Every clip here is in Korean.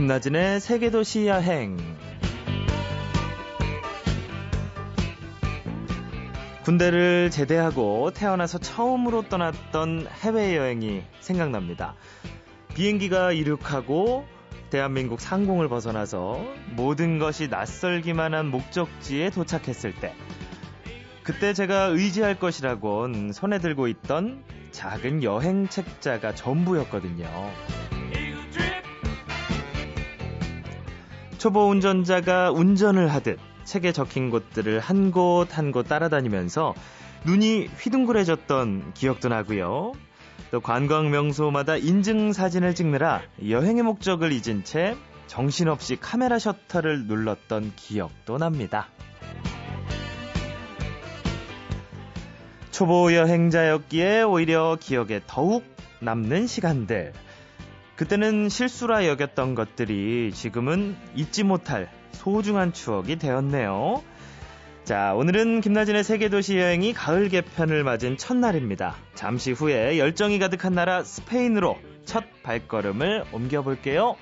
김나진의 세계도시 여행. 군대를 제대하고 태어나서 처음으로 떠났던 해외여행이 생각납니다. 비행기가 이륙하고 대한민국 상공을 벗어나서 모든 것이 낯설기만 한 목적지에 도착했을 때, 그때 제가 의지할 것이라곤 손에 들고 있던 작은 여행 책자가 전부였거든요. 초보 운전자가 운전을 하듯 책에 적힌 곳들을 한 곳 한 곳 따라다니면서 눈이 휘둥그레졌던 기억도 나고요. 또 관광 명소마다 인증 사진을 찍느라 여행의 목적을 잊은 채 정신없이 카메라 셔터를 눌렀던 기억도 납니다. 초보 여행자였기에 오히려 기억에 더욱 남는 시간들. 그때는 실수라 여겼던 것들이 지금은 잊지 못할 소중한 추억이 되었네요. 자, 오늘은 김나진의 세계도시 여행이 가을 개편을 맞은 첫날입니다. 잠시 후에 열정이 가득한 나라 스페인으로 첫 발걸음을 옮겨볼게요.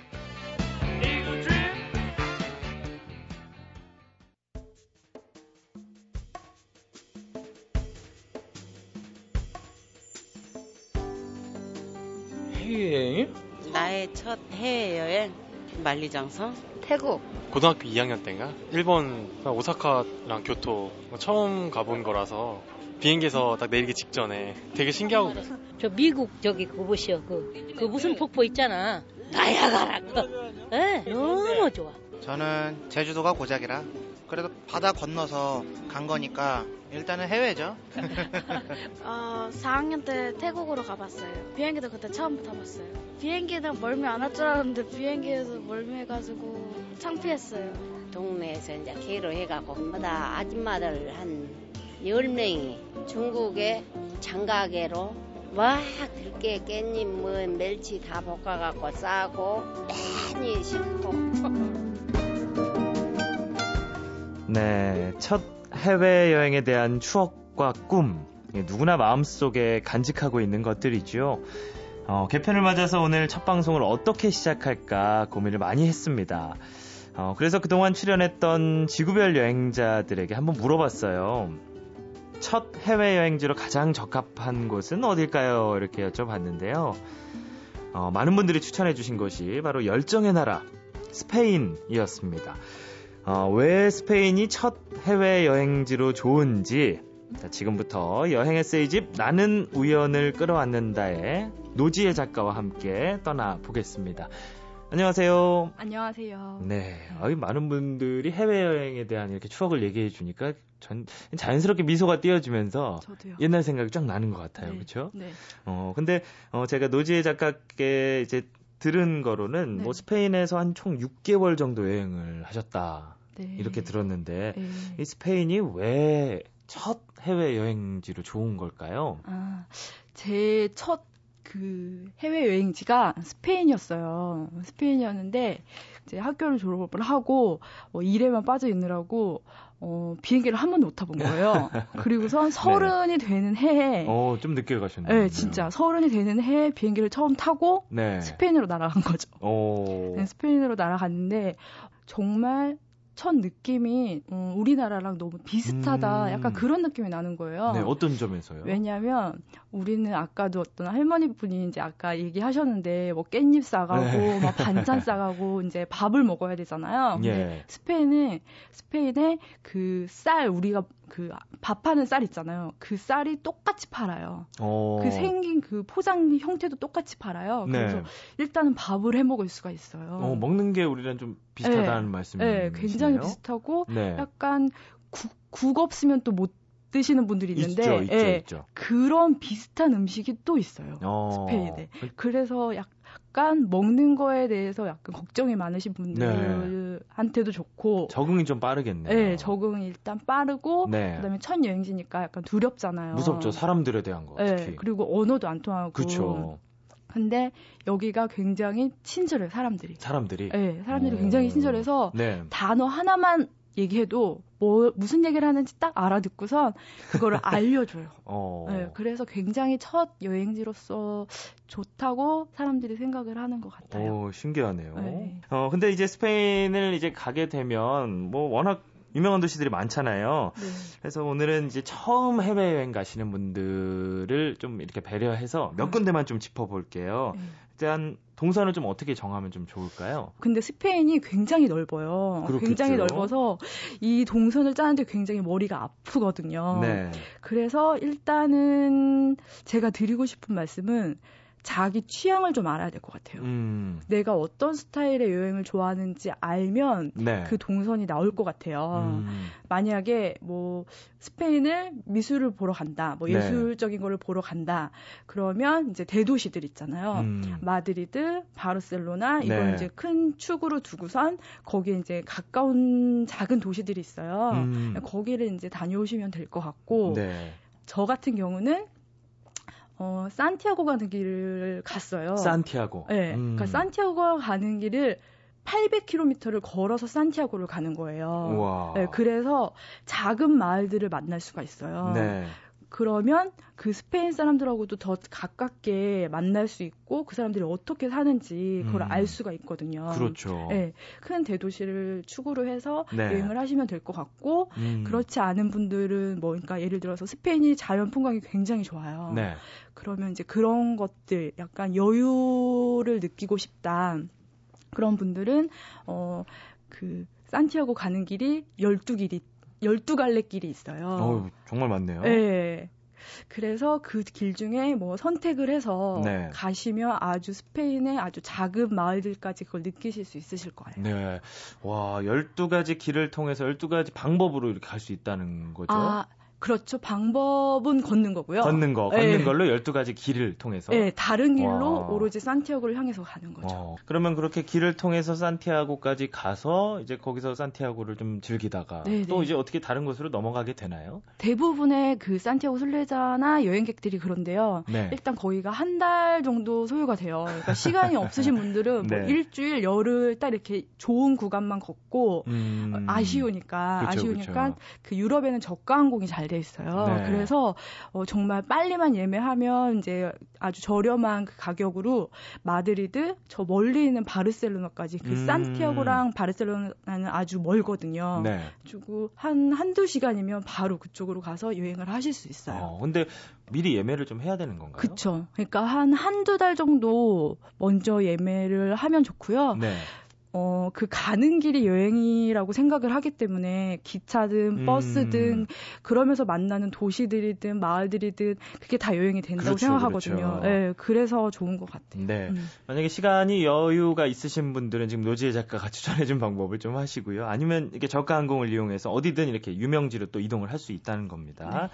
첫 해외여행 만리장성 태국. 고등학교 2학년 때인가? 일본 오사카랑 교토. 처음 가본 거라서 비행기에서 딱 내리기 직전에 되게 신기하고 저 미국 저기 그곳이요. 그, 그 무슨 폭포 있잖아. 나야가라. 그. 예, 너무 좋아. 저는 제주도가 고작이라 그래도 바다 건너서 간 거니까 일단은 해외죠. 어, 4학년 때 태국으로 가봤어요. 비행기도 그때 처음 타봤어요. 비행기는 멀미 안 할 줄 알았는데 비행기에서 멀미해가지고 창피했어요. 동네에서 이제 개로 해갖고 마다 아줌마들 한 10명이 중국의 장가게로 막 들깨 깻잎 뭐 멸치 다 볶아갖고 싸고 많이 싣고 네, 첫 해외여행에 대한 추억과 꿈, 누구나 마음속에 간직하고 있는 것들이죠. 어, 개편을 맞아서 오늘 첫 방송을 어떻게 시작할까 고민을 많이 했습니다. 어, 그래서 그동안 출연했던 지구별 여행자들에게 한번 물어봤어요. 첫 해외여행지로 가장 적합한 곳은 어딜까요? 이렇게 여쭤봤는데요. 어, 많은 분들이 추천해주신 곳이 바로 열정의 나라, 스페인이었습니다. 어, 왜 스페인이 첫 해외 여행지로 좋은지 자, 지금부터 여행 에세이집 나는 우연을 끌어왔는다에 노지혜 작가와 함께 떠나보겠습니다. 안녕하세요. 안녕하세요. 네. 아이, 많은 분들이 해외여행에 대한 이렇게 추억을 얘기해 주니까 전 자연스럽게 미소가 띄어지면서 저도요. 옛날 생각이 쫙 나는 것 같아요. 네. 그렇죠? 네. 어, 근데 어, 제가 노지혜 작가께 이제 들은 거로는 네. 뭐 스페인에서 한 총 6개월 정도 여행을 하셨다. 네. 이렇게 들었는데 네. 이 스페인이 왜 첫 해외 여행지로 좋은 걸까요? 아, 제첫 그 해외 여행지가 스페인이었어요. 스페인이었는데 이제 학교를 졸업을 하고 어, 일에만 빠져 있느라고 어, 비행기를 한 번도 못 타본 거예요. 그리고선 서른이 되는 해에 네. 어, 좀 늦게 가셨네요. 네, 진짜 서른이 되는 해에 비행기를 처음 타고 네. 스페인으로 날아간 거죠. 오. 네, 스페인으로 날아갔는데 정말 첫 느낌이 음, 우리나라랑 너무 비슷하다. 음. 약간 그런 느낌이 나는 거예요. 네, 어떤 점에서요? 왜냐하면 우리는 아까도 어떤 할머니 분이 이제 아까 얘기하셨는데 뭐 깻잎 싸가고 네. 막 반찬 싸가고 이제 밥을 먹어야 되잖아요. 예. 스페인은 스페인에 그쌀 우리가 그 밥하는 쌀 있잖아요. 그 쌀이 똑같이 팔아요. 어. 그 생긴 그 포장 형태도 똑같이 팔아요. 그래서 네. 일단은 밥을 해 먹을 수가 있어요. 어, 먹는 게 우리랑 좀 비슷하다는 네. 말씀이시네요. 네, 굉장히 비슷하고 네. 약간 국, 국 없으면 또못 드시는 분들이 있는데 있죠, 있죠, 예, 있죠. 그런 비슷한 음식이 또 있어요. 어. 스페인에. 그래서 약 간 먹는 거에 대해서 약간 걱정이 많으신 네. 분들한테도 좋고 적응이 좀 빠르겠네요. 네, 적응이 일단 빠르고 네. 그다음에 첫 여행지니까 약간 두렵잖아요. 무섭죠. 사람들에 대한 거. 네, 특히. 그리고 언어도 안 통하고. 그렇죠. 근데 여기가 굉장히 친절해요, 사람들이. 사람들이. 네, 사람들이 오. 굉장히 친절해서 네. 단어 하나만 얘기해도 뭐 무슨 얘기를 하는지 딱 알아듣고선 그거를 알려줘요. 어. 네, 그래서 굉장히 첫 여행지로서 좋다고 사람들이 생각을 하는 것 같아요. 오, 신기하네요. 네. 어, 근데 이제 스페인을 이제 가게 되면 뭐 워낙 유명한 도시들이 많잖아요. 네. 그래서 오늘은 이제 처음 해외여행 가시는 분들을 좀 이렇게 배려해서 몇 음. 군데만 좀 짚어볼게요. 네. 일단 동선을 좀 어떻게 정하면 좀 좋을까요? 근데 스페인이 굉장히 넓어요. 그렇겠죠. 굉장히 넓어서 이 동선을 짜는데 굉장히 머리가 아프거든요. 네. 그래서 일단은 제가 드리고 싶은 말씀은 자기 취향을 좀 알아야 될 것 같아요. 음. 내가 어떤 스타일의 여행을 좋아하는지 알면 네. 그 동선이 나올 것 같아요. 음. 만약에 뭐 스페인을 미술을 보러 간다, 뭐 네. 예술적인 거를 보러 간다, 그러면 이제 대도시들 있잖아요. 음. 마드리드, 바르셀로나 이걸 네. 이제 큰 축으로 두고선 거기에 이제 가까운 작은 도시들이 있어요. 음. 거기를 이제 다녀오시면 될 것 같고 네. 저 같은 경우는 어 산티아고 가는 길을 갔어요. 산티아고. 네, 음. 그러니까 산티아고 가는 길을 800km를 걸어서 산티아고를 가는 거예요. 네, 그래서 작은 마을들을 만날 수가 있어요. 네. 그러면 그 스페인 사람들하고도 더 가깝게 만날 수 있고 그 사람들이 어떻게 사는지 그걸 음. 알 수가 있거든요. 그렇죠. 네, 큰 대도시를 축으로 해서 네. 여행을 하시면 될 것 같고 음. 그렇지 않은 분들은 뭐 그러니까 예를 들어서 스페인이 자연 풍광이 굉장히 좋아요. 네. 그러면 이제 그런 것들 약간 여유를 느끼고 싶다. 그런 분들은 어그 산티아고 가는 길이 12길이 12갈래 길이 있어요. 어우, 정말 많네요. 네. 그래서 그 길 중에 뭐 선택을 해서 네. 가시면 아주 스페인의 아주 작은 마을들까지 그걸 느끼실 수 있으실 거예요. 네. 와, 12가지 길을 통해서 12가지 방법으로 이렇게 갈 수 있다는 거죠. 아, 그렇죠. 방법은 걷는 거고요. 걷는 거, 네. 걷는 걸로 12가지 길을 통해서. 네, 다른 길로 와. 오로지 산티아고를 향해서 가는 거죠. 어, 그러면 그렇게 길을 통해서 산티아고까지 가서 이제 거기서 산티아고를 좀 즐기다가 네, 또 네. 이제 어떻게 다른 곳으로 넘어가게 되나요? 대부분의 그 산티아고 순례자나 여행객들이 그런데요. 네. 일단 거기가 한 달 정도 소요가 돼요. 그러니까 시간이 없으신 분들은 뭐 네. 일주일, 열흘 딱 이렇게 좋은 구간만 걷고 음. 아쉬우니까 그쵸, 아쉬우니까 그쵸. 그 유럽에는 저가 항공이 잘돼 있어요. 네. 그래서 어, 정말 빨리만 예매하면 이제 아주 저렴한 그 가격으로 마드리드 저 멀리 있는 바르셀로나까지 그 음. 산티아고랑 바르셀로나는 아주 멀거든요. 네. 그리고 한 한두 시간이면 바로 그쪽으로 가서 여행을 하실 수 있어요. 어, 근데 미리 예매를 좀 해야 되는 건가요? 그쵸. 그러니까 한 한두 달 정도 먼저 예매를 하면 좋고요. 네. 어, 그 가는 길이 여행이라고 생각을 하기 때문에 기차든 음. 버스든 그러면서 만나는 도시들이든 마을들이든 그게 다 여행이 된다고 그렇죠, 생각하거든요. 그렇죠. 네, 그래서 좋은 것 같아요. 네. 음. 만약에 시간이 여유가 있으신 분들은 지금 노지혜 작가가 추천해준 방법을 좀 하시고요. 아니면 이렇게 저가 항공을 이용해서 어디든 이렇게 유명지로 또 이동을 할 수 있다는 겁니다.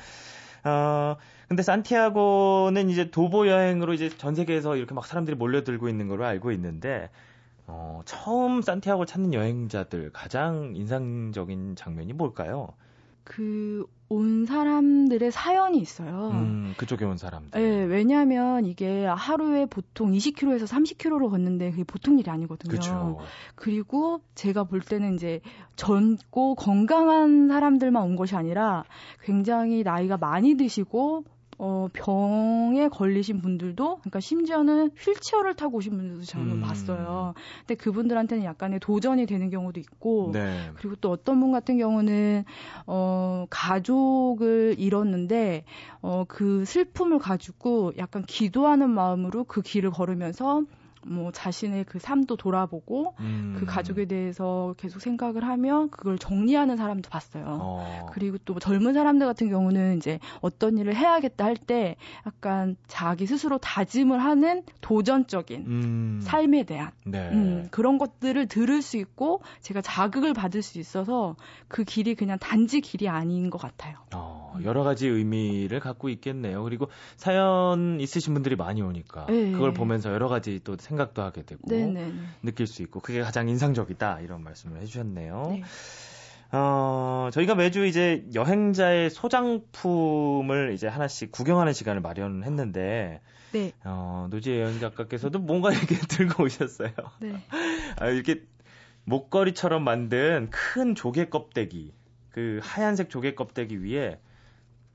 어, 근데 산티아고는 이제 도보 여행으로 이제 전 세계에서 이렇게 막 사람들이 몰려들고 있는 걸로 알고 있는데, 어, 처음 산티아고 찾는 여행자들 가장 인상적인 장면이 뭘까요? 그 온 사람들의 사연이 있어요. 음, 그쪽에 온 사람들. 네, 왜냐하면 이게 하루에 보통 20km에서 30km로 걷는데 그게 보통 일이 아니거든요. 그렇죠. 그리고 제가 볼 때는 이제 젊고 건강한 사람들만 온 것이 아니라 굉장히 나이가 많이 드시고 어, 병에 걸리신 분들도, 그러니까 심지어는 휠체어를 타고 오신 분들도 저는 음. 봤어요. 근데 그분들한테는 약간의 도전이 되는 경우도 있고, 네. 그리고 또 어떤 분 같은 경우는 어 가족을 잃었는데 어 그 슬픔을 가지고 약간 기도하는 마음으로 그 길을 걸으면서 뭐 자신의 그 삶도 돌아보고 음. 그 가족에 대해서 계속 생각을 하며 그걸 정리하는 사람도 봤어요. 어. 그리고 또 젊은 사람들 같은 경우는 이제 어떤 일을 해야겠다 할 때 약간 자기 스스로 다짐을 하는 도전적인 음. 삶에 대한 네. 음, 그런 것들을 들을 수 있고 제가 자극을 받을 수 있어서 그 길이 그냥 단지 길이 아닌 것 같아요. 어, 여러 가지 의미를 갖고 있겠네요. 그리고 사연 있으신 분들이 많이 오니까 네. 그걸 보면서 여러 가지 또 생각도 하게 되고 네네. 느낄 수 있고 그게 가장 인상적이다 이런 말씀을 해주셨네요. 네. 어, 저희가 매주 이제 여행자의 소장품을 이제 하나씩 구경하는 시간을 마련했는데 네. 어, 노지혜 여행 작가께서도 뭔가 이렇게 들고 오셨어요. 네. 아, 이렇게 목걸이처럼 만든 큰 조개 껍데기 그 하얀색 조개 껍데기 위에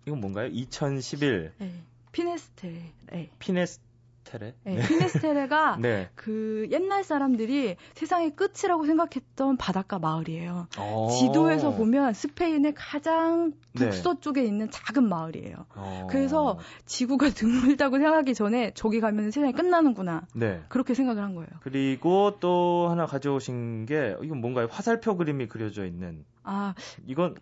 이건 뭔가요? 2011 네. 피네스테. 네. 피네스테레. 네. 피네스테레가 네. 그 옛날 사람들이 세상의 끝이라고 생각했던 바닷가 마을이에요. 어. 지도에서 보면 스페인의 가장 네. 북서쪽에 있는 작은 마을이에요. 어. 그래서 지구가 드물다고 생각하기 전에 저기 가면 세상이 끝나는구나. 네. 그렇게 생각을 한 거예요. 그리고 또 하나 가져오신 게 이건 뭔가요? 화살표 그림이 그려져 있는 아, 이건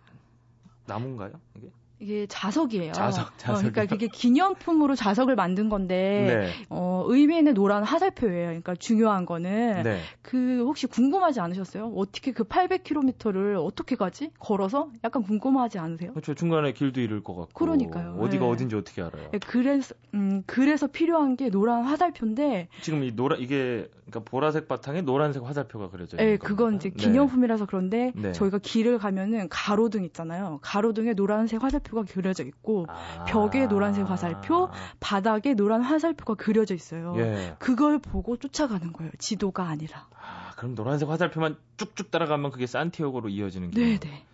나무인가요? 이게? 이게 자석이에요. 자석, 어, 자석이요? 그러니까 그게 기념품으로 자석을 만든 건데 네. 어, 의미 있는 노란 화살표예요. 그러니까 중요한 거는 네. 그 혹시 궁금하지 않으셨어요? 어떻게 그 800km를 어떻게 가지? 걸어서? 약간 궁금하지 않으세요? 그렇죠. 중간에 길도 잃을 것 같고. 그러니까요. 어디가 네. 어딘지 어떻게 알아요? 네, 그래서 음, 그래서 필요한 게 노란 화살표인데 지금 이 노라 이게 그러니까 보라색 바탕에 노란색 화살표가 그려져 있는 예, 겁니다. 그건 이제 네. 기념품이라서 그런데 네. 저희가 길을 가면은 가로등 있잖아요. 가로등에 노란색 화살표 가 그려져 있고 아. 벽에 노란색 화살표, 바닥에 노란 화살표가 그려져 있어요. 예. 그걸 보고 쫓아가는 거예요. 지도가 아니라. 아, 그럼 노란색 화살표만 쭉쭉 따라가면 그게 산티아고로 이어지는 게. 네, 네.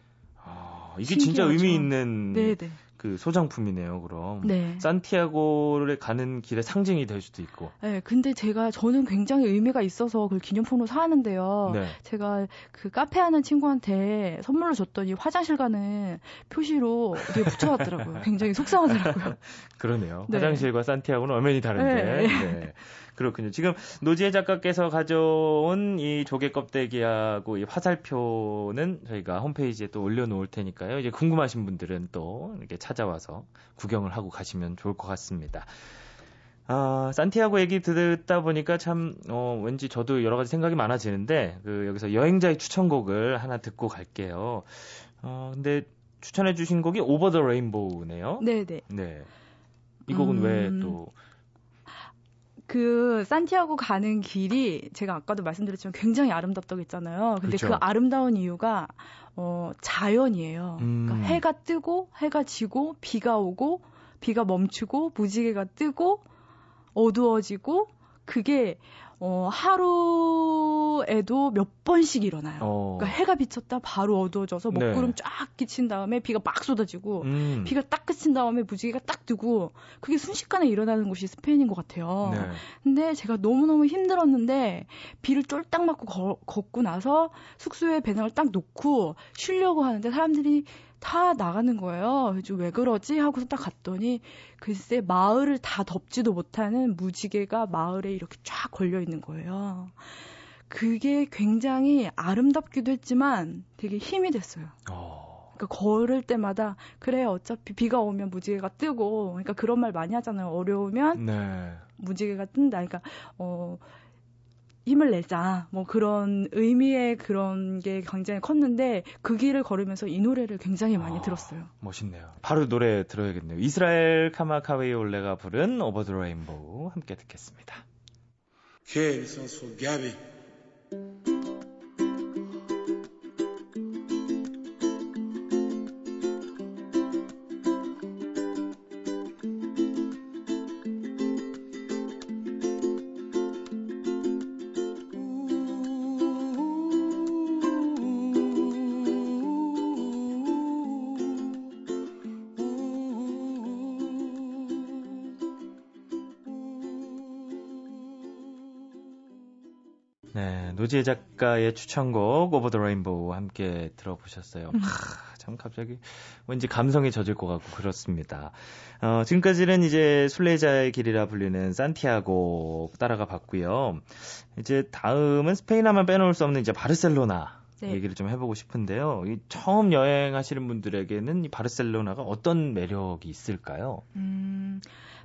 아, 이게 진짜 신기하죠. 의미 있는 네, 네. 그 소장품이네요. 그럼. 네. 산티아고를 가는 길의 상징이 될 수도 있고. 네, 근데 제가 저는 굉장히 의미가 있어서 그걸 기념품으로 사는데요. 네. 제가 그 카페 하는 친구한테 선물로 줬더니 화장실 가는 표시로 어디에 붙여놨더라고요. 굉장히 속상하더라고요. 그러네요. 네. 화장실과 산티아고는 엄연히 다른데. 네. 네. 그렇군요. 지금 노지혜 작가께서 가져온 이 조개 껍데기하고 이 화살표는 저희가 홈페이지에 또 올려놓을 테니까요. 이제 궁금하신 분들은 또 이렇게 찾아와서 구경을 하고 가시면 좋을 것 같습니다. 아, 산티아고 얘기 듣다 보니까 참, 어, 왠지 저도 여러 가지 생각이 많아지는데, 그, 여기서 여행자의 추천곡을 하나 듣고 갈게요. 어, 근데 추천해주신 곡이 오버 더 레인보우네요. 네, 네. 네. 이 곡은 음. 왜 또, 그 산티아고 가는 길이 제가 아까도 말씀드렸지만 굉장히 아름답다고 했잖아요. 근데 그렇죠. 그 아름다운 이유가 어 자연이에요. 음. 그러니까 해가 뜨고 해가 지고 비가 오고 비가 멈추고 무지개가 뜨고 어두워지고 그게 어 하루에도 몇 번씩 일어나요. 어. 그러니까 해가 비쳤다 바로 어두워져서 네. 먹구름 쫙 끼친 다음에 비가 막 쏟아지고 음. 비가 딱 그친 다음에 무지개가 딱 뜨고 그게 순식간에 일어나는 곳이 스페인인 것 같아요. 네. 근데 제가 너무너무 힘들었는데 비를 쫄딱 맞고 거- 걷고 나서 숙소에 배낭을 딱 놓고 쉬려고 하는데 사람들이 다 나가는 거예요. 그래서 왜 그러지? 하고서 딱 갔더니 글쎄 마을을 다 덮지도 못하는 무지개가 마을에 이렇게 쫙 걸려 있는 거예요. 그게 굉장히 아름답기도 했지만 되게 힘이 됐어요. 어. 그러니까 걸을 때마다 그래 어차피 비가 오면 무지개가 뜨고 그러니까 그런 말 많이 하잖아요. 어려우면 네. 무지개가 뜬다. 그러니까 어 힘을 내자. 뭐 그런 의미의 그런 게 굉장히 컸는데 그 길을 걸으면서 이 노래를 굉장히 많이 아. 들었어요. 멋있네요. 바로 노래 들어야겠네요. 이스라엘 카마카웨이 올레가 부른 오버 더 레인보우 함께 듣겠습니다. 노지혜 작가의 추천곡 오버 더 레인보우 함께 들어보셨어요. 하, 참 갑자기 왠지 감성에 젖을 것 같고 그렇습니다. 어, 지금까지는 이제 순례자의 길이라 불리는 산티아고 따라가 봤고요. 이제 다음은 스페인 하면 빼놓을 수 없는 이제 바르셀로나 네. 얘기를 좀 해보고 싶은데요. 이 처음 여행하시는 분들에게는 이 바르셀로나가 어떤 매력이 있을까요? 음,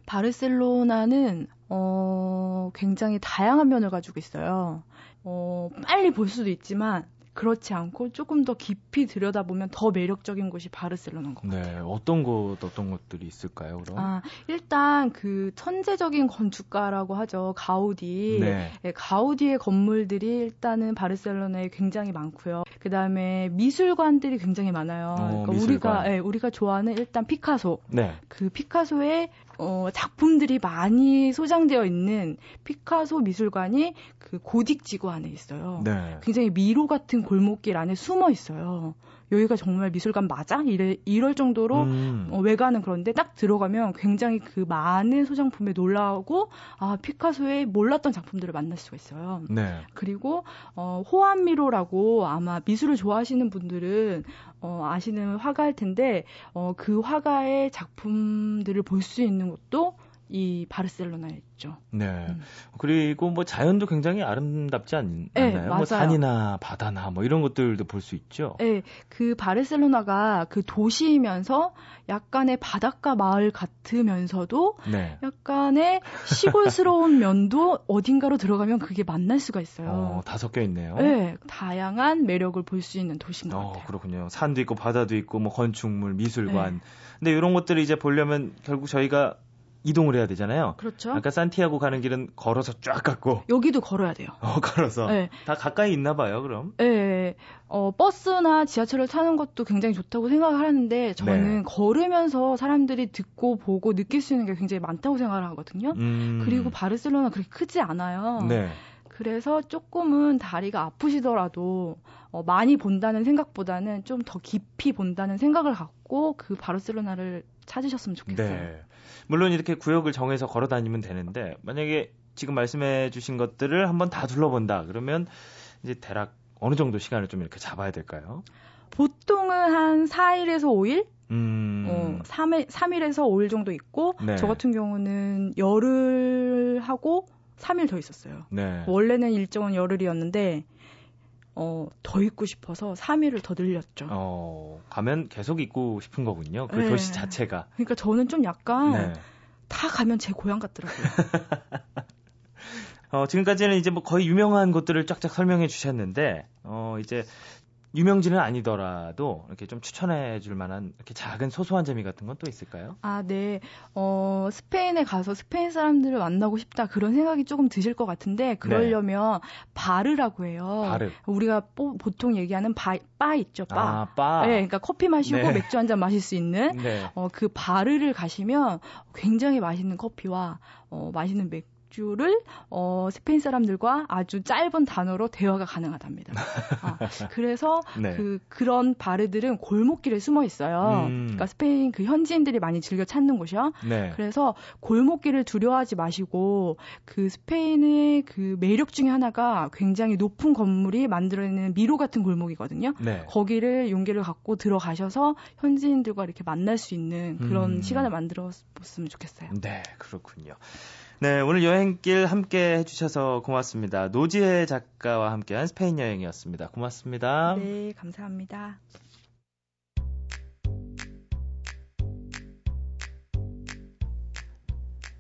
바르셀로나는 어, 굉장히 다양한 면을 가지고 있어요. 어, 빨리 볼 수도 있지만 그렇지 않고 조금 더 깊이 들여다보면 더 매력적인 곳이 바르셀로나인 것 같아요. 네, 어떤 곳 어떤 것들이 있을까요? 그럼? 아, 일단 그 천재적인 건축가라고 하죠. 가우디. 네. 예, 가우디의 건물들이 일단은 바르셀로나에 굉장히 많고요. 그 다음에 미술관들이 굉장히 많아요. 어, 그러니까 미술관. 우리가 예, 우리가 좋아하는 일단 피카소. 네. 그 피카소의 어, 작품들이 많이 소장되어 있는 피카소 미술관이 그 고딕 지구 안에 있어요. 네. 굉장히 미로 같은 골목길 안에 숨어 있어요. 여기가 정말 미술관 맞아? 이래, 이럴 정도로 음. 어, 외관은 그런데 딱 들어가면 굉장히 그 많은 소장품에 놀라고 아 피카소의 몰랐던 작품들을 만날 수가 있어요. 네. 그리고 어, 호암미로라고 아마 미술을 좋아하시는 분들은 어, 아시는 화가일 텐데 어, 그 화가의 작품들을 볼 수 있는 곳도 이 바르셀로나에 있죠. 네. 음. 그리고 뭐 자연도 굉장히 아름답지 않, 네, 나요 뭐 맞아요. 산이나 바다나 뭐 이런 것들도 볼 수 있죠. 네, 그 바르셀로나가 그 도시이면서 약간의 바닷가 마을 같으면서도 네. 약간의 시골스러운 면도 어딘가로 들어가면 그게 만날 수가 있어요. 어, 다 섞여 있네요. 네, 다양한 매력을 볼 수 있는 도시인 것 어, 같아요. 그렇군요. 산도 있고 바다도 있고 뭐 건축물, 미술관. 네. 근데 이런 것들을 이제 보려면 결국 저희가 이동을 해야 되잖아요. 그렇죠. 아까 산티아고 가는 길은 걸어서 쫙 갔고 여기도 걸어야 돼요. 어, 걸어서 네. 다 가까이 있나 봐요, 그럼. 네, 어, 버스나 지하철을 타는 것도 굉장히 좋다고 생각을 하는데 저는 네. 걸으면서 사람들이 듣고 보고 느낄 수 있는 게 굉장히 많다고 생각을 하거든요. 음. 그리고 바르셀로나 그렇게 크지 않아요. 네. 그래서 조금은 다리가 아프시더라도 어, 많이 본다는 생각보다는 좀 더 깊이 본다는 생각을 갖고 그 바르셀로나를 찾으셨으면 좋겠어요. 네. 물론 이렇게 구역을 정해서 걸어 다니면 되는데 만약에 지금 말씀해 주신 것들을 한번 다 둘러본다. 그러면 이제 대략 어느 정도 시간을 좀 이렇게 잡아야 될까요? 보통은 한 4일에서 5일? 음. 어, 3일, 3일에서 5일 정도 있고 네. 저 같은 경우는 열흘 하고 3일 더 있었어요. 네. 원래는 일정은 열흘이었는데 어, 더 있고 싶어서 3일을 더 늘렸죠. 어, 가면 계속 있고 싶은 거군요. 그 네. 도시 자체가. 그러니까 저는 좀 약간 네. 다 가면 제 고향 같더라고요. 어, 지금까지는 이제 뭐 거의 유명한 곳들을 쫙쫙 설명해 주셨는데, 어, 이제 유명지는 아니더라도 이렇게 좀 추천해 줄 만한 이렇게 작은 소소한 재미 같은 건 또 있을까요? 아, 네. 어, 스페인에 가서 스페인 사람들을 만나고 싶다 그런 생각이 조금 드실 것 같은데 그러려면 바르라고 해요. 네. 바르. 우리가 뽀- 보통 얘기하는 바, 바 있죠, 바. 아, 바. 네, 그러니까 커피 마시고 네. 맥주 한 잔 마실 수 있는 네. 어, 그 바르를 가시면 굉장히 맛있는 커피와 어, 맛있는 맥주 를 어, 스페인 사람들과 아주 짧은 단어로 대화가 가능하답니다. 아, 그래서 네. 그 그런 바르들은 골목길에 숨어 있어요. 음. 그러니까 스페인 그 현지인들이 많이 즐겨 찾는 곳이요. 네. 그래서 골목길을 두려워하지 마시고 그 스페인의 그 매력 중에 하나가 굉장히 높은 건물이 만들어내는 미로 같은 골목이거든요. 네. 거기를 용기를 갖고 들어가셔서 현지인들과 이렇게 만날 수 있는 그런 음. 시간을 만들어 봤으면 좋겠어요. 네, 그렇군요. 네, 오늘 여행길 함께 해주셔서 고맙습니다. 노지혜 작가와 함께한 스페인 여행이었습니다. 고맙습니다. 네, 감사합니다.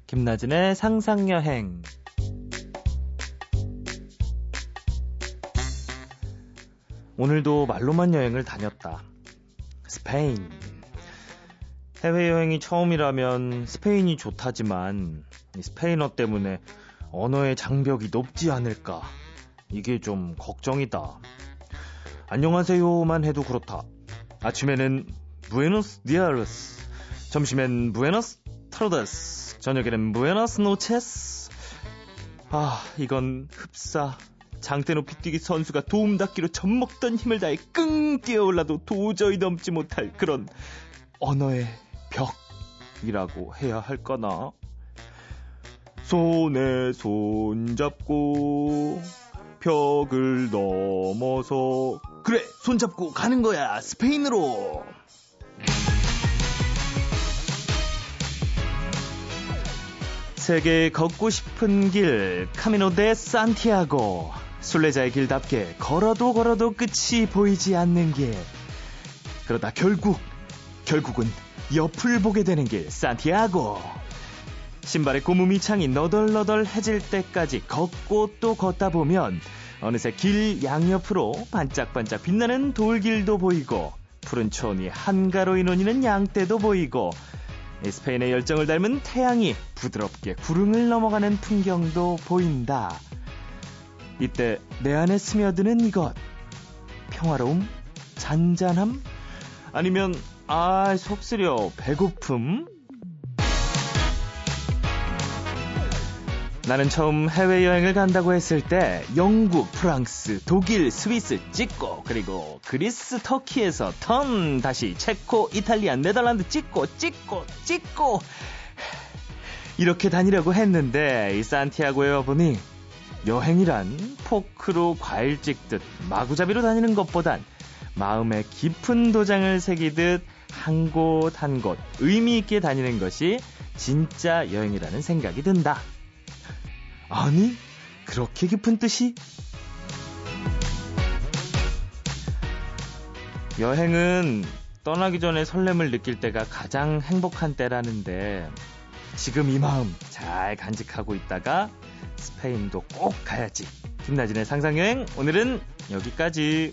김나진의 상상여행. 오늘도 말로만 여행을 다녔다. 스페인. 해외여행이 처음이라면 스페인이 좋다지만 이 스페인어 때문에 언어의 장벽이 높지 않을까. 이게 좀 걱정이다. 안녕하세요만 해도 그렇다. 아침에는 Buenos días, 점심엔 buenas tardes, 저녁에는 buenas noches. 아, 이건 흡사. 장대 높이 뛰기 선수가 도움 닫기로 젖먹던 힘을 다해 끙 뛰어올라도 도저히 넘지 못할 그런 언어의 벽이라고 해야 할까나? 손에 손 잡고 벽을 넘어서. 그래 손 잡고 가는 거야 스페인으로. 세계 걷고 싶은 길 카미노 데 산티아고 순례자의 길답게 걸어도 걸어도 끝이 보이지 않는 길. 그러다 결국 결국은 옆을 보게 되는 길 산티아고 신발의 고무미 창이 너덜너덜해질 때까지 걷고 또 걷다 보면 어느새 길 양옆으로 반짝반짝 빛나는 돌길도 보이고 푸른 초원이 한가로이 논이는 양떼도 보이고 이 스페인의 열정을 닮은 태양이 부드럽게 구릉을 넘어가는 풍경도 보인다. 이때 내 안에 스며드는 이것 평화로움, 잔잔함, 아니면 아 속쓰려 배고픔 나는 처음 해외여행을 간다고 했을 때 영국, 프랑스, 독일, 스위스 찍고 그리고 그리스, 터키에서 턴 다시 체코, 이탈리아, 네덜란드 찍고 찍고 찍고 이렇게 다니려고 했는데 이 산티아고에 와보니 여행이란 포크로 과일 찍듯 마구잡이로 다니는 것보단 마음에 깊은 도장을 새기듯 한 곳 한곳 의미 있게 다니는 것이 진짜 여행이라는 생각이 든다. 아니, 그렇게 깊은 뜻이? 여행은 떠나기 전에 설렘을 느낄 때가 가장 행복한 때라는데 지금 이 마음 잘 간직하고 있다가 스페인도 꼭 가야지. 김나진의 상상여행 오늘은 여기까지.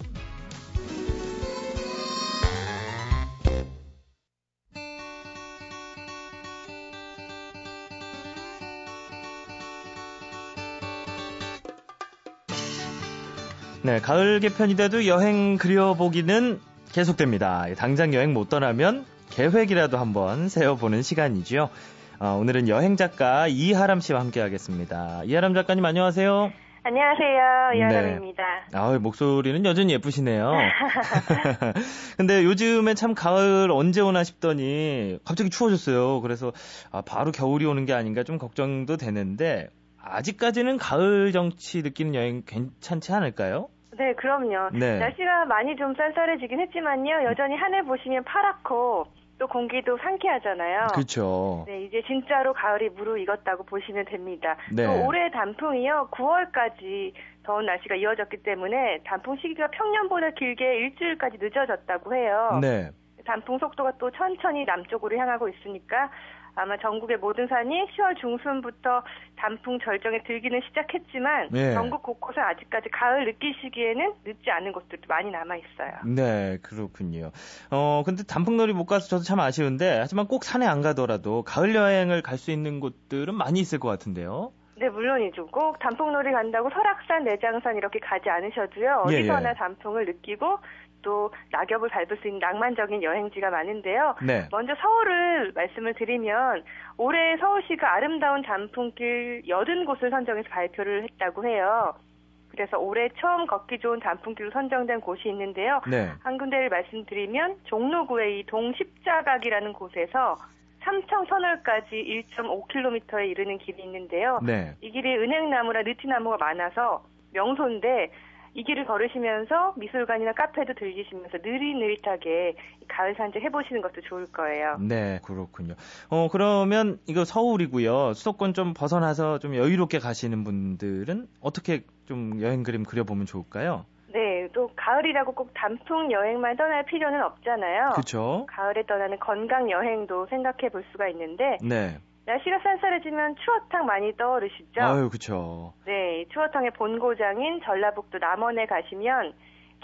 네, 가을 개편이 돼도 여행 그려보기는 계속됩니다. 당장 여행 못 떠나면 계획이라도 한번 세워보는 시간이죠. 어, 오늘은 여행 작가 이하람 씨와 함께 하겠습니다. 이하람 작가님 안녕하세요. 안녕하세요. 이하람입니다. 네. 아, 목소리는 여전히 예쁘시네요. 근데 요즘에 참 가을 언제 오나 싶더니 갑자기 추워졌어요. 그래서 아, 바로 겨울이 오는 게 아닌가 좀 걱정도 되는데 아직까지는 가을 정치 느끼는 여행 괜찮지 않을까요? 네, 그럼요. 네. 날씨가 많이 좀 쌀쌀해지긴 했지만요. 여전히 하늘 보시면 파랗고 또 공기도 상쾌하잖아요. 그렇죠. 네, 이제 진짜로 가을이 무르익었다고 보시면 됩니다. 네. 또 올해 단풍이요. 9월까지 더운 날씨가 이어졌기 때문에 단풍 시기가 평년보다 길게 일주일까지 늦어졌다고 해요. 네. 단풍 속도가 또 천천히 남쪽으로 향하고 있으니까 아마 전국의 모든 산이 10월 중순부터 단풍 절정에 들기는 시작했지만 네. 전국 곳곳에 아직까지 가을 느끼시기에는 늦지 않은 곳들도 많이 남아 있어요. 네, 그렇군요. 어, 근데 단풍놀이 못 가서 저도 참 아쉬운데, 하지만 꼭 산에 안 가더라도 가을 여행을 갈 수 있는 곳들은 많이 있을 것 같은데요. 네, 물론이죠. 꼭 단풍놀이 간다고 설악산, 내장산 이렇게 가지 않으셔도요. 예, 어디서나 예. 단풍을 느끼고 또 낙엽을 밟을 수 있는 낭만적인 여행지가 많은데요. 네. 먼저 서울을 말씀을 드리면 올해 서울시가 아름다운 단풍길 80곳을 선정해서 발표를 했다고 해요. 그래서 올해 처음 걷기 좋은 단풍길로 선정된 곳이 있는데요. 네. 한 군데를 말씀드리면 종로구의 이 동십자각이라는 곳에서 삼청 터널까지 1.5km에 이르는 길이 있는데요. 네. 이 길이 은행나무나 느티나무가 많아서 명소인데 이 길을 걸으시면서 미술관이나 카페도 들리시면서 느릿느릿하게 가을 산책 해보시는 것도 좋을 거예요. 네, 그렇군요. 어, 그러면 이거 서울이고요. 수도권 좀 벗어나서 좀 여유롭게 가시는 분들은 어떻게 좀 여행 그림 그려보면 좋을까요? 네, 또 가을이라고 꼭 단풍 여행만 떠날 필요는 없잖아요. 그렇죠. 가을에 떠나는 건강 여행도 생각해 볼 수가 있는데 네. 날씨가 쌀쌀해지면 추어탕 많이 떠오르시죠? 아유, 그렇죠. 네, 추어탕의 본고장인 전라북도 남원에 가시면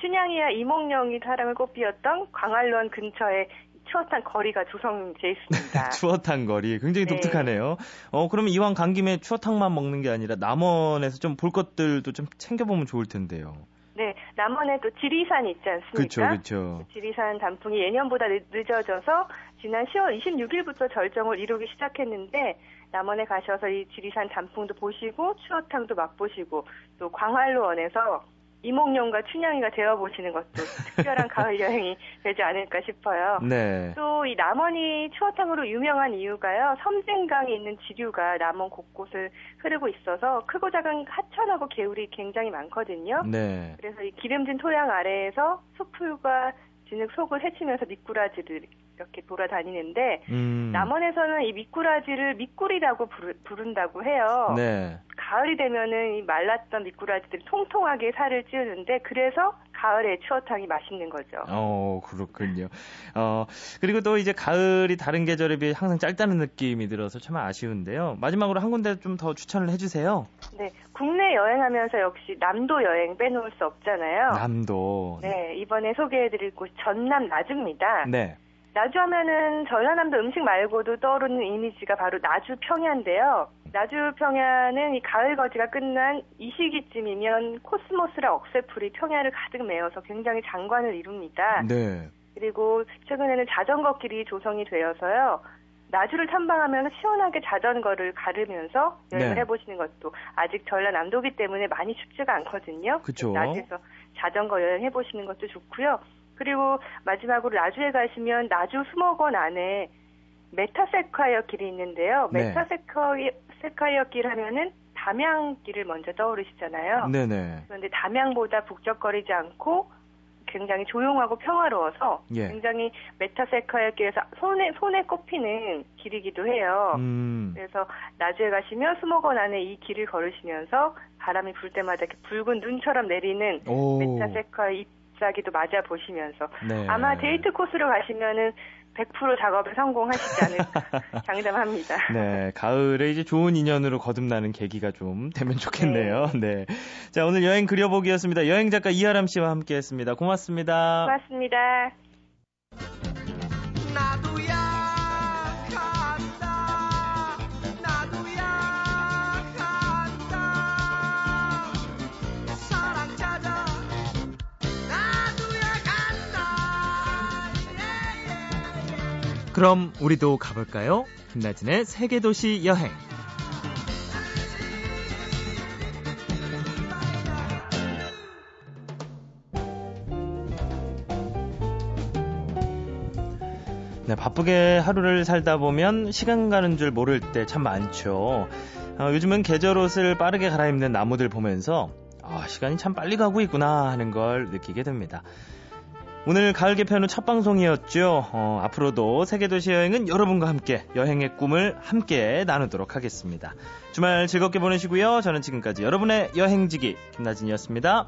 춘향이와 이몽룡이 사랑을 꽃피웠던 광활루원 근처에 추어탕 거리가 조성돼 있습니다. 추어탕 거리 굉장히 네. 독특하네요. 어, 그러면 이왕 간 김에 추어탕만 먹는 게 아니라 남원에서 좀 볼 것들도 좀 챙겨보면 좋을 텐데요. 네, 남원에 또 지리산 있지 않습니까? 그렇죠, 그렇죠. 지리산 단풍이 예년보다 늦, 늦어져서 지난 10월 26일부터 절정을 이루기 시작했는데 남원에 가셔서 이 지리산 단풍도 보시고 추어탕도 맛보시고 또 광활루원에서 이몽룡과 춘향이가 되어 보시는 것도 특별한 가을 여행이 되지 않을까 싶어요. 네. 또 이 남원이 추어탕으로 유명한 이유가요. 섬진강이 있는 지류가 남원 곳곳을 흐르고 있어서 크고 작은 하천하고 개울이 굉장히 많거든요. 네. 그래서 이 기름진 토양 아래에서 숲풀과 진흙 속을 헤치면서 미꾸라지를 이 렇게 돌아다니는데 음. 남원에서는 이 미꾸라지를 미꾸리라고 부르, 부른다고 해요. 네. 가을이 되면은 이 말랐던 미꾸라지들이 통통하게 살을 찌우는데 그래서 가을에 추어탕이 맛있는 거죠. 어, 그렇군요. 어, 그리고 또 이제 가을이 다른 계절에 비해 항상 짧다는 느낌이 들어서 참 아쉬운데요. 마지막으로 한 군데 좀 더 추천을 해주세요. 네, 국내 여행하면서 역시 남도 여행 빼놓을 수 없잖아요. 남도. 네, 이번에 소개해드릴 곳 전남 나주입니다. 네. 나주 하면은 전라남도 음식 말고도 떠오르는 이미지가 바로 나주 평야인데요. 나주 평야는 이 가을 거지가 끝난 이 시기쯤이면 코스모스라 억새풀이 평야를 가득 메워서 굉장히 장관을 이룹니다. 네. 그리고 최근에는 자전거 길이 조성이 되어서요. 나주를 탐방하면서 시원하게 자전거를 가르면서 여행을 네. 해보시는 것도 아직 전라남도기 때문에 많이 춥지가 않거든요. 그쵸. 나주에서 자전거 여행 해보시는 것도 좋고요. 그리고 마지막으로 나주에 가시면 나주 수목원 안에 메타세콰이어 길이 있는데요. 네. 메타세콰이어 세콰이어 길 하면은 담양길을 먼저 떠오르시잖아요. 네네. 그런데 담양보다 북적거리지 않고 굉장히 조용하고 평화로워서 예. 굉장히 메타세콰이어 길에서 손에 손에 꼽히는 길이기도 해요. 음. 그래서 나주에 가시면 수목원 안에 이 길을 걸으시면서 바람이 불 때마다 이렇게 붉은 눈처럼 내리는 오. 메타세콰이어 잎사귀도 맞아 보시면서 네. 아마 데이트 코스로 가시면은 100% 작업에 성공하시지 않을까 장담합니다. 네, 가을에 이제 좋은 인연으로 거듭나는 계기가 좀 되면 좋겠네요. 네. 자, 오늘 여행 그려보기였습니다. 여행 작가 이하람 씨와 함께 했습니다. 고맙습니다. 고맙습니다. 그럼 우리도 가볼까요? 김나진의 세계도시 여행. 네, 바쁘게 하루를 살다 보면 시간 가는 줄 모를 때 참 많죠. 어, 요즘은 계절 옷을 빠르게 갈아입는 나무들 보면서 아, 시간이 참 빨리 가고 있구나 하는 걸 느끼게 됩니다. 오늘 가을 개편 후 첫 방송이었죠. 어, 앞으로도 세계도시 여행은 여러분과 함께 여행의 꿈을 함께 나누도록 하겠습니다. 주말 즐겁게 보내시고요. 저는 지금까지 여러분의 여행지기 김나진이었습니다.